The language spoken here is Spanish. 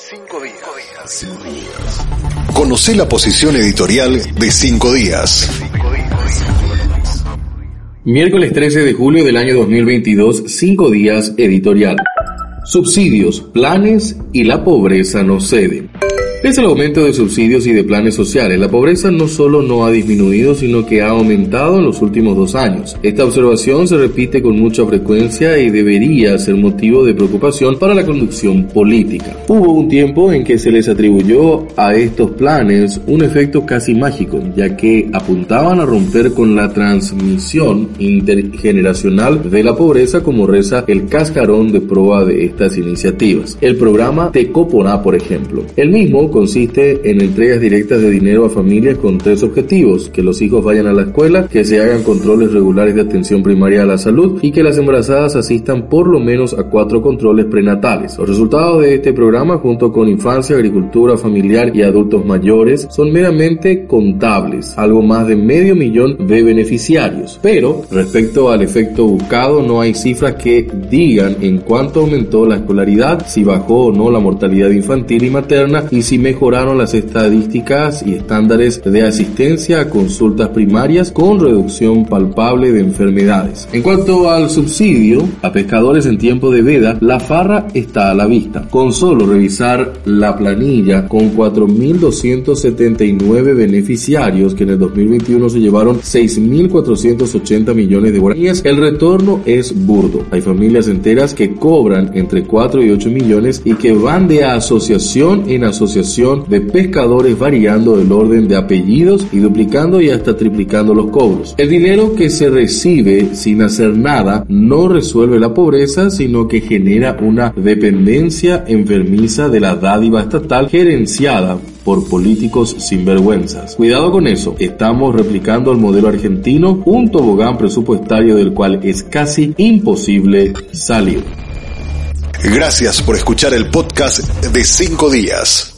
Cinco días. Conoce la posición editorial de Cinco días. Miércoles 13 de julio del año 2022, Cinco días editorial. Subsidios, planes y la pobreza no ceden. Pese al aumento de subsidios y de planes sociales, la pobreza no solo no ha disminuido, sino que ha aumentado en los últimos dos años. Esta observación se repite con mucha frecuencia y debería ser motivo de preocupación para la conducción política. Hubo un tiempo en que se les atribuyó a estos planes un efecto casi mágico, ya que apuntaban a romper con la transmisión intergeneracional de la pobreza como reza el cascarón de prueba de estas iniciativas. El programa Tecoporá, por ejemplo. El mismo consiste en entregas directas de dinero a familias con tres objetivos, que los hijos vayan a la escuela, que se hagan controles regulares de atención primaria a la salud y que las embarazadas asistan por lo menos a cuatro controles prenatales. Los resultados de este programa junto con infancia, agricultura familiar y adultos mayores son meramente contables, algo más de medio millón de beneficiarios. Pero respecto al efecto buscado no hay cifras que digan en cuánto aumentó la escolaridad, si bajó o no la mortalidad infantil y materna y si mejoraron las estadísticas y estándares de asistencia a consultas primarias con reducción palpable de enfermedades. En cuanto al subsidio a pescadores en tiempo de veda, la farra está a la vista. Con solo revisar la planilla con 4.279 beneficiarios que en el 2021 se llevaron 6.480 millones de guaraníes, el retorno es burdo. Hay familias enteras que cobran entre 4 y 8 millones y que van de asociación en asociación de pescadores variando el orden de apellidos y duplicando y hasta triplicando los cobros. El dinero que se recibe sin hacer nada no resuelve la pobreza, sino que genera una dependencia enfermiza de la dádiva estatal gerenciada por políticos sinvergüenzas. Cuidado con eso, estamos replicando el modelo argentino, un tobogán presupuestario del cual es casi imposible salir. Gracias por escuchar el podcast de 5 días.